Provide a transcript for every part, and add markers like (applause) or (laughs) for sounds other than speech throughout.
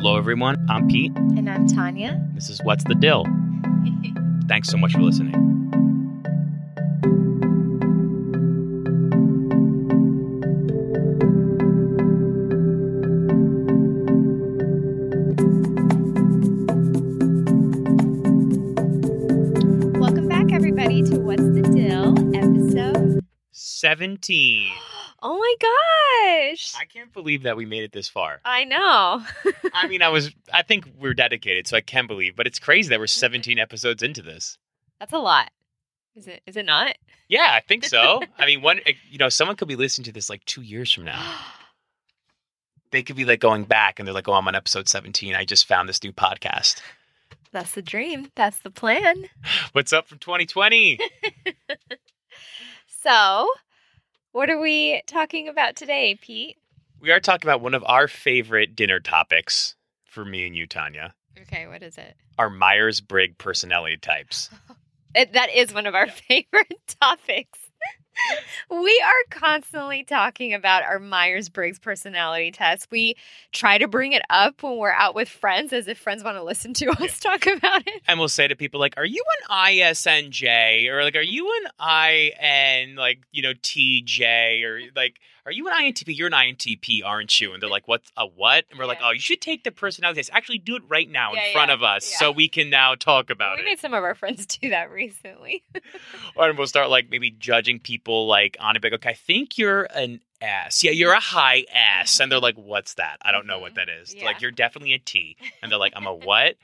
Hello, everyone. I'm Pete. And I'm Tanya. This is What's the Dill. (laughs) Thanks so much for listening. Welcome back, everybody, to What's the Dill episode. 17. (gasps) (gasps) (gasps) Oh my gosh. I can't believe that we made it this far. I know. I mean, I was, I think we're dedicated, so I can believe, but it's crazy that we're 17 episodes into this. That's a lot. Is it? Is it not? Yeah, I think so. (laughs) I mean, one, eh, you know, someone could be listening to this like two years from now. (gasps) They could be like going back and they're like, oh, I'm on episode 17. I just found this new podcast. That's the dream. That's the plan. (sighs) What's up from 2020? (laughs) So, what are we talking about today, Pete? we are talking about one of our favorite dinner topics for me and you, Tanya. Okay, what is it? Our Myers Briggs personality types. (laughs) that is one of our (laughs) favorite topics. We are constantly talking about our Myers Briggs personality test. We try to bring it up when we're out with friends as if friends want to listen to us (laughs) talk about it. And we'll say to people like, "Are you an ISNJ or like are you an IN like you know TJ or like are you an INTP? You're an INTP, aren't you?" And they're like, what's a what?" And we're like, "Oh, you should take the personality test. Actually, do it right now Yeah, in front yeah, of us yeah. so we can now talk about we it." We made some of our friends (laughs) do that recently. (laughs) Or we'll start like maybe judging people like on it, like, okay, I think you're an S. Yeah, you're a high S. And they're like, what's that? I don't know what Mhm. that is. Yeah. Like, you're definitely a T. And they're like, I'm a (laughs) what?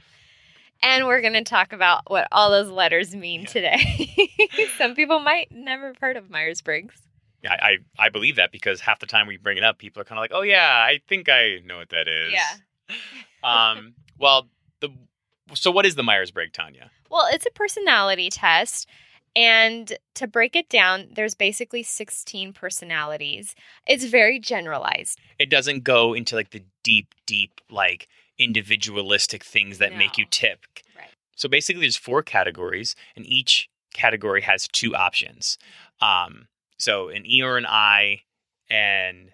and we're going to talk about what all those letters mean Yeah. today. some people might never have heard of Myers Briggs. Yeah, I, I believe that because half the time we bring it up, people are kind of like, oh, yeah, I think I know what that is. Yeah. (laughs) Um, well, the so what is the Myers Briggs, Tanya? Well, it's a personality test. And to break it down, there's basically 16 personalities. It's very generalized. It doesn't go into like the deep, deep, like individualistic things that make you No. tick. Right. So basically, there's four categories, and each category has two options. Um, so an E or an I, an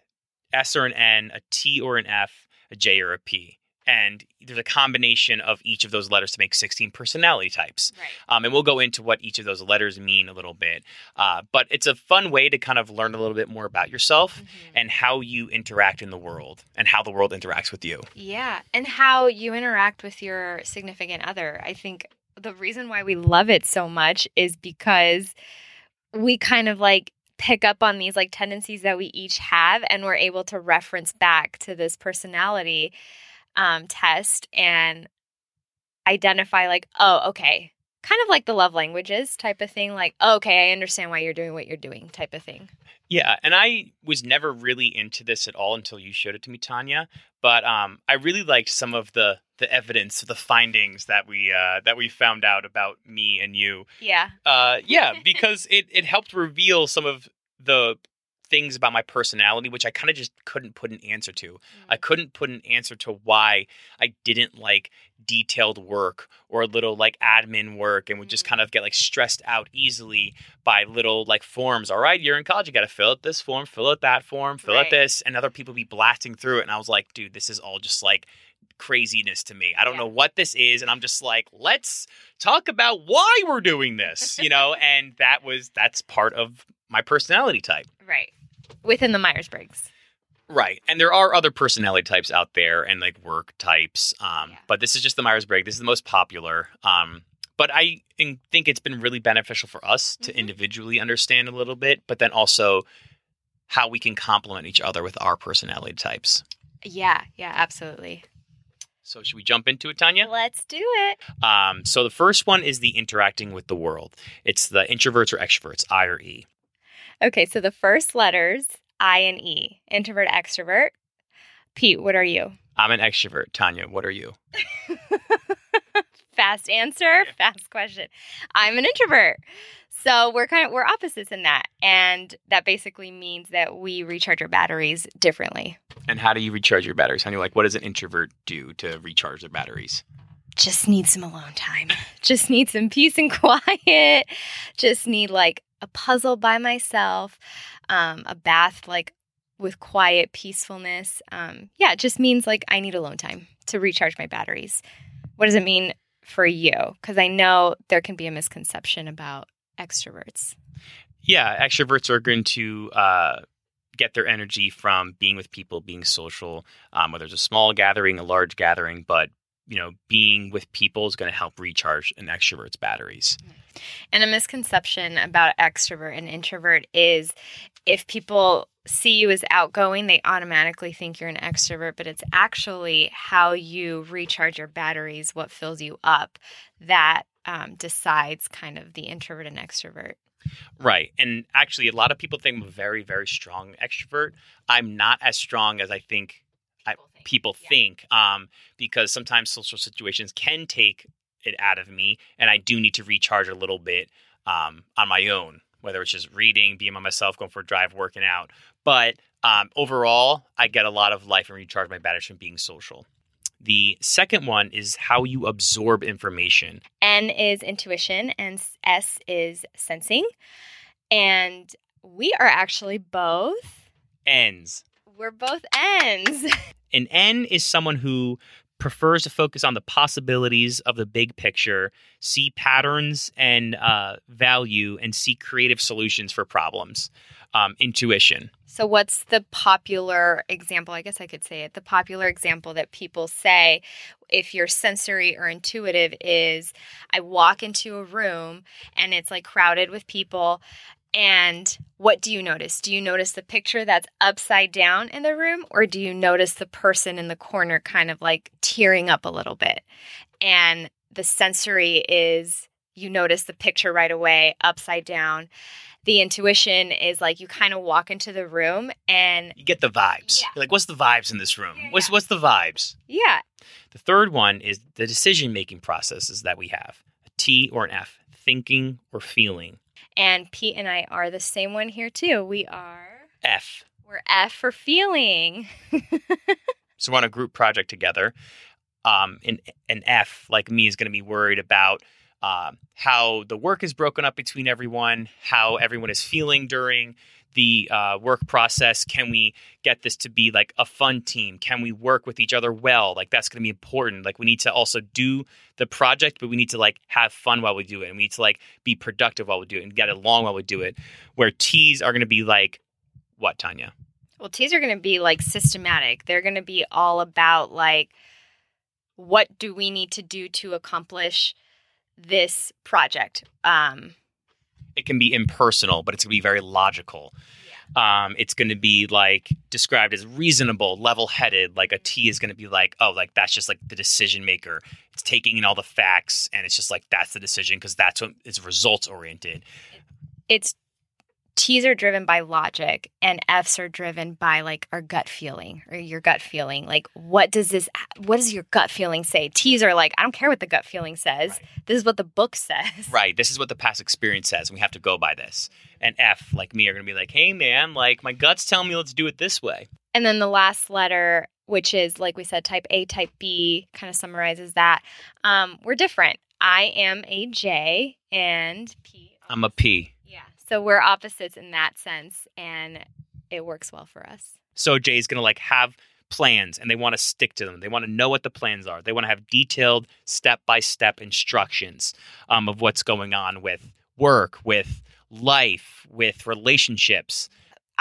S or an N, a T or an F, a J or a P. And there's a combination of each of those letters to make 16 personality types. Right. Um, and we'll go into what each of those letters mean a little bit. Uh, but it's a fun way to kind of learn a little bit more about yourself and how you interact in the world and how the world interacts with you. Yeah. And how you interact with your significant other. I think the reason why we love it so much is because we kind of like pick up on these like tendencies that we each have and we're able to reference back to this personality um, test and identify like oh okay. Kind of like the love languages type of thing like oh, okay i understand why you're doing what you're doing type of thing Yeah, and I was never really into this at all until you showed it to me, Tanya. But um, I really liked some of the the evidence, the findings that we uh, that we found out about me and you. yeah Uh, yeah, (laughs) because it it helped reveal some of the things about my personality, which I kind of just couldn't put an answer to. I couldn't put an answer to why I didn't like detailed work or a little like admin work and would just Mm. kind of get like stressed out easily by little like forms. All right, you're in college, you got to fill out this form, fill out that form, fill out this, and other people be blasting through it. And I was like, dude, this is all just like craziness to me. I don't Yeah. know what this is. And I'm just like, let's talk about why we're doing this, you know? and that was, that's part of my personality type. right within the myers-briggs Right. And there are other personality types out there and like work types. Um, Yeah. But this is just the Myers Briggs. This is the most popular. Um, but I think it's been really beneficial for us to Mhm. individually understand a little bit, but then also how we can complement each other with our personality types. Yeah, yeah, absolutely. So, should we jump into it, Tanya? Let's do it. Um, so, the first one is the interacting with the world. It's the introverts or extroverts, I or E. Okay, so the first letters, I and E, introvert, extrovert. Pete, what are you? I'm an extrovert. Tanya, what are you? (laughs) Fast answer, fast question. I'm an introvert. So we're kind of we're opposites in that. And that basically means that we recharge our batteries differently. And how do you recharge your batteries? Tanya, like, what does an introvert do to recharge their batteries? Just need some alone time. (laughs) Just need some peace and (laughs) quiet. Just need like a puzzle by myself, um, a bath like with quiet peacefulness. Um, yeah, it just means like I need alone time to recharge my batteries. What does it mean for you? Because I know there can be a misconception about extroverts. Yeah, extroverts are going to uh, get their energy from being with people, being social, um, whether it's a small gathering, a large gathering, but you know, being with people is going to help recharge an extrovert's batteries. And a misconception about extrovert and introvert is if people see you as outgoing, they automatically think you're an extrovert, but it's actually how you recharge your batteries, what fills you up, that um, decides kind of the introvert and extrovert. Right. And actually, a lot of people think I'm a very, very strong extrovert. I'm not as strong as I think think, people yeah. think um, because sometimes social situations can take it out of me, and I do need to recharge a little bit um, on my own, whether it's just reading, being by myself, going for a drive, working out. But um, overall, I get a lot of life and recharge my batteries from being social. The second one is how you absorb information. N is intuition and S is sensing. And we are actually both N's. We're both N's. (laughs) An N is someone who prefers to focus on the possibilities of the big picture, see patterns and uh, value, and see creative solutions for problems. Um, intuition. So, what's the popular example? I guess I could say it. The popular example that people say if you're sensory or intuitive is I walk into a room and it's like crowded with people, and what do you notice? Do you notice the picture that's upside down in the room, or do you notice the person in the corner kind of like tearing up a little bit? And the sensory is you notice the picture right away, upside down. The intuition is like you kind of walk into the room and you get the vibes. Yeah. like, what's the vibes in this room? Yeah, what's what's the vibes? Yeah. The third one is the decision making processes that we have a T or an F, thinking or feeling. And Pete and I are the same one here too. We are F. We're F for feeling. (laughs) so we're on a group project together. Um, an, an F, like me, is going to be worried about uh, how the work is broken up between everyone, how everyone is feeling during the uh, work process? Can we get this to be like a fun team? Can we work with each other well? Like that's going to be important. Like we need to also do the project, but we need to like have fun while we do it, and we need to like be productive while we do it and get along while we do it. Where T's are going to be like, what Tanya? Well, T's are going to be like systematic. They're going to be all about like, what do we need to do to accomplish this project? Um, it can be impersonal, but it's going to be very logical. Yeah. Um, it's going to be like described as reasonable, level headed. Like a T is going to be like, oh, like that's just like the decision maker. It's taking in all the facts and it's just like that's the decision because that's what is results oriented. It's T's are driven by logic and F's are driven by like our gut feeling or your gut feeling. Like, what does this, what does your gut feeling say? T's are like, I don't care what the gut feeling says. Right. This is what the book says. (laughs) Right. This is what the past experience says. And we have to go by this. And F, like me, are going to be like, hey, man, like my gut's telling me let's do it this way. And then the last letter, which is like we said, type A, type B, kind of summarizes that. Um, we're different. I am a J and P. I'm a P. So we're opposites in that sense, and it works well for us. So J's gonna like have plans and they want to stick to them. They want to know what the plans are. They want to have detailed step by step instructions um, of what's going on with work, with life, with relationships.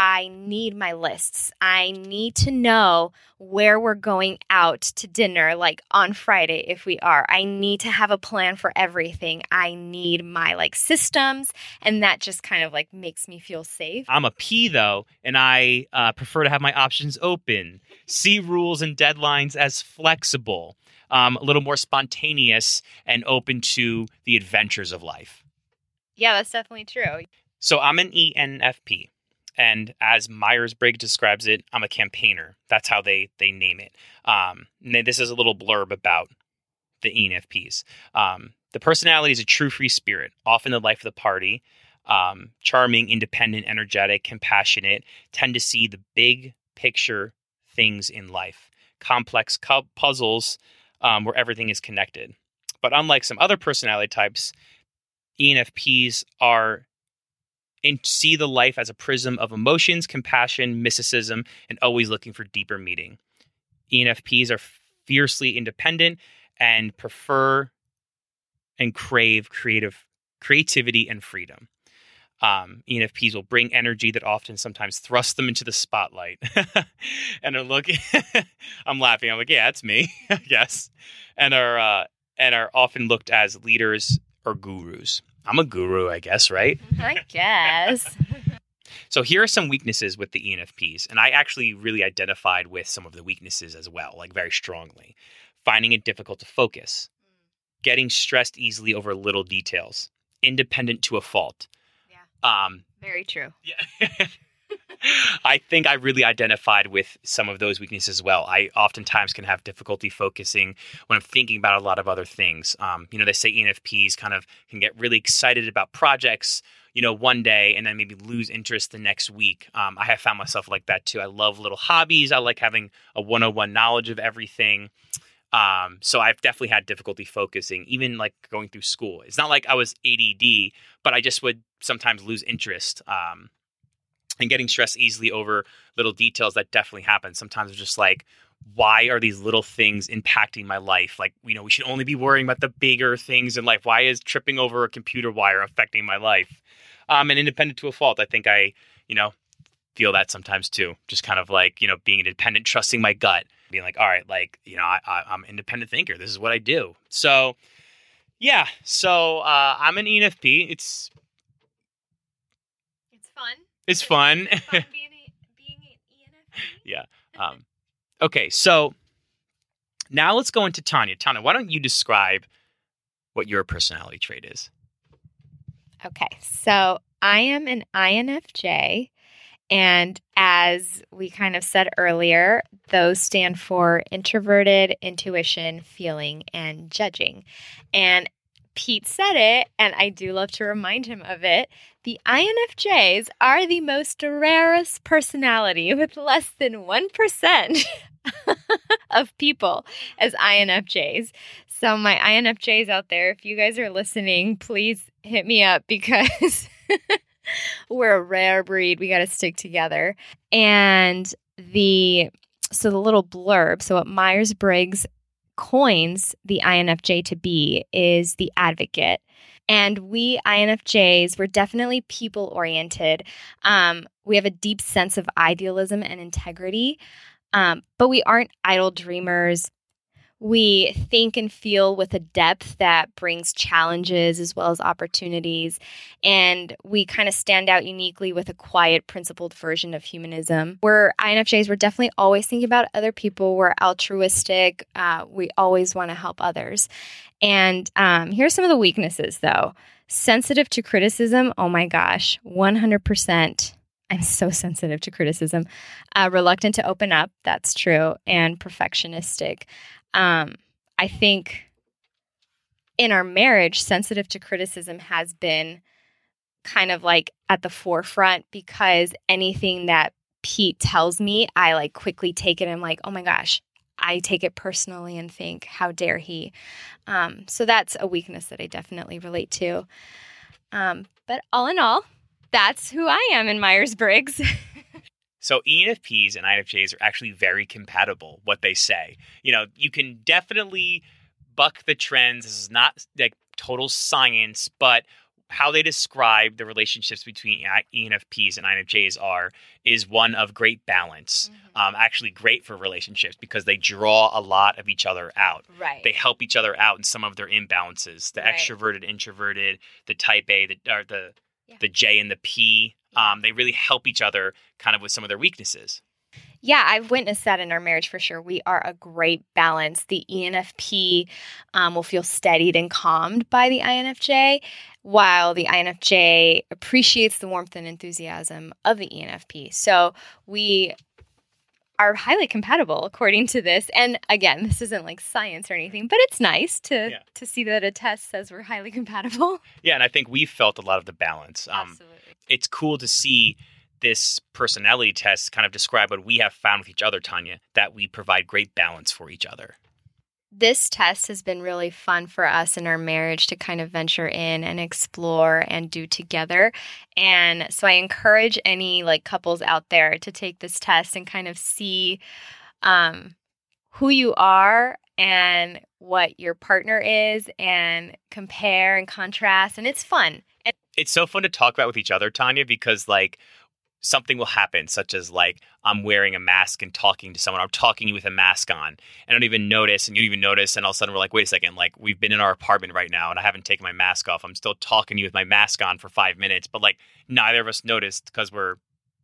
I need my lists. I need to know where we're going out to dinner, like on Friday, if we are. I need to have a plan for everything. I need my like systems, and that just kind of like makes me feel safe. I'm a P though, and I uh, prefer to have my options open. See rules and deadlines as flexible, um, a little more spontaneous, and open to the adventures of life. Yeah, that's definitely true. So I'm an ENFP. And as Myers Briggs describes it, I'm a campaigner. That's how they they name it. Um, this is a little blurb about the ENFPs. Um, the personality is a true free spirit, often the life of the party. Um, charming, independent, energetic, compassionate, tend to see the big picture things in life, complex cu- puzzles um, where everything is connected. But unlike some other personality types, ENFPs are and see the life as a prism of emotions, compassion, mysticism, and always looking for deeper meaning. ENFPs are fiercely independent and prefer and crave creative creativity and freedom. Um, ENFPs will bring energy that often sometimes thrusts them into the spotlight. (laughs) and are looking, (laughs) I'm laughing. I'm like, yeah, that's me, (laughs) I guess. And are uh, and are often looked as leaders or gurus. I'm a guru, I guess, right? I guess. (laughs) So here are some weaknesses with the ENFPs, and I actually really identified with some of the weaknesses as well, like very strongly. Finding it difficult to focus, getting stressed easily over little details, independent to a fault. Yeah. Um, Very true. yeah. (laughs) I think I really identified with some of those weaknesses as well. I oftentimes can have difficulty focusing when I'm thinking about a lot of other things. Um, you know, they say ENFPs kind of can get really excited about projects, you know, one day and then maybe lose interest the next week. Um, I have found myself like that too. I love little hobbies. I like having a 101 knowledge of everything. Um, so I've definitely had difficulty focusing, even like going through school. It's not like I was ADD, but I just would sometimes lose interest. Um, and getting stressed easily over little details that definitely happen. Sometimes it's just like, why are these little things impacting my life? Like, you know, we should only be worrying about the bigger things in life. Why is tripping over a computer wire affecting my life? Um, and independent to a fault, I think I, you know, feel that sometimes too. Just kind of like, you know, being independent, trusting my gut, being like, all right, like, you know, I, I, I'm an independent thinker. This is what I do. So, yeah. So uh, I'm an ENFP. It's. It's fun. It's fun (laughs) being, a, being yeah. Um, okay, so now let's go into Tanya. Tanya, why don't you describe what your personality trait is? Okay, so I am an INFJ. And as we kind of said earlier, those stand for introverted, intuition, feeling, and judging. And Pete said it, and I do love to remind him of it. The INFJs are the most rarest personality (laughs) with less than 1% (laughs) of people as INFJs. So, my INFJs out there, if you guys are listening, please hit me up because (laughs) we're a rare breed. We got to stick together. And the so the little blurb, so what Myers Briggs coins the INFJ to be is the advocate. And we INFJs, we're definitely people oriented. Um, we have a deep sense of idealism and integrity, um, but we aren't idle dreamers. We think and feel with a depth that brings challenges as well as opportunities. And we kind of stand out uniquely with a quiet, principled version of humanism. We're INFJs, we're definitely always thinking about other people. We're altruistic. Uh, we always want to help others. And um, here's some of the weaknesses, though sensitive to criticism. Oh my gosh, 100%. I'm so sensitive to criticism. Uh, reluctant to open up. That's true. And perfectionistic. Um, I think in our marriage, sensitive to criticism has been kind of like at the forefront because anything that Pete tells me, I like quickly take it. I'm like, oh my gosh, I take it personally and think, how dare he? Um, so that's a weakness that I definitely relate to. Um, but all in all, that's who I am in Myers Briggs. (laughs) So ENFPs and INFJs are actually very compatible. What they say, you know, you can definitely buck the trends. This is not like total science, but how they describe the relationships between ENFPs and INFJs are is one of great balance. Mm-hmm. Um, actually, great for relationships because they draw a lot of each other out. right. They help each other out in some of their imbalances. The Right. extroverted, introverted, the type A, the or the Yeah. the J and the P. Um, they really help each other kind of with some of their weaknesses. Yeah, I've witnessed that in our marriage for sure. We are a great balance. The ENFP um, will feel steadied and calmed by the INFJ, while the INFJ appreciates the warmth and enthusiasm of the ENFP. So we are highly compatible according to this. And again, this isn't like science or anything, but it's nice to Yeah. to see that a test says we're highly compatible. (laughs) Yeah, and I think we've felt a lot of the balance. Um, Absolutely. it's cool to see this personality test kind of describe what we have found with each other, Tanya, that we provide great balance for each other. This test has been really fun for us in our marriage to kind of venture in and explore and do together. And so I encourage any like couples out there to take this test and kind of see um, who you are and what your partner is and compare and contrast. And it's fun. And- it's so fun to talk about with each other, Tanya, because like something will happen, such as like I'm wearing a mask and talking to someone. I'm talking to you with a mask on, and I don't even notice, and you don't even notice, and all of a sudden we're like, wait a second, like we've been in our apartment right now, and I haven't taken my mask off. I'm still talking to you with my mask on for five minutes, but like neither of us noticed because we're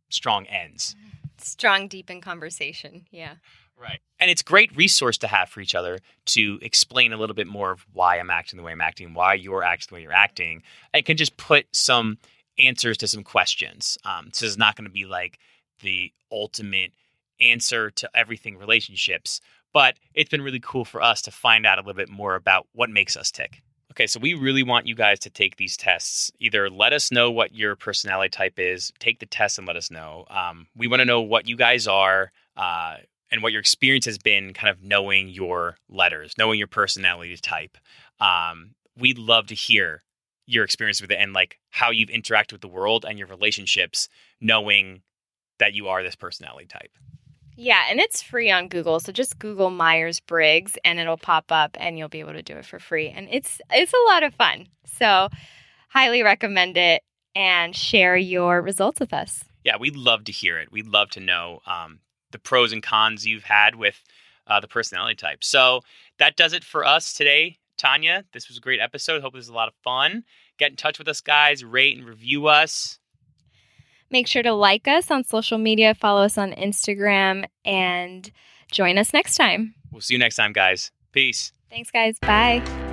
strong N's. Mm-hmm. Strong, deep in conversation. Yeah. Right. And it's great resource to have for each other to explain a little bit more of why I'm acting the way I'm acting, why you're acting the way you're acting, and can just put some answers to some questions. Um, this is not going to be like the ultimate answer to everything relationships, but it's been really cool for us to find out a little bit more about what makes us tick. Okay, so we really want you guys to take these tests. Either let us know what your personality type is, take the test and let us know. Um, we want to know what you guys are uh, and what your experience has been, kind of knowing your letters, knowing your personality type. Um, we'd love to hear your experience with it and like how you've interacted with the world and your relationships, knowing that you are this personality type. Yeah, and it's free on Google. So just Google Myers Briggs and it'll pop up and you'll be able to do it for free. And it's it's a lot of fun. So highly recommend it and share your results with us. Yeah, we'd love to hear it. We'd love to know um, the pros and cons you've had with uh, the personality type. So that does it for us today. Tanya, this was a great episode. Hope this was a lot of fun. Get in touch with us, guys. Rate and review us. Make sure to like us on social media, follow us on Instagram, and join us next time. We'll see you next time, guys. Peace. Thanks, guys. Bye.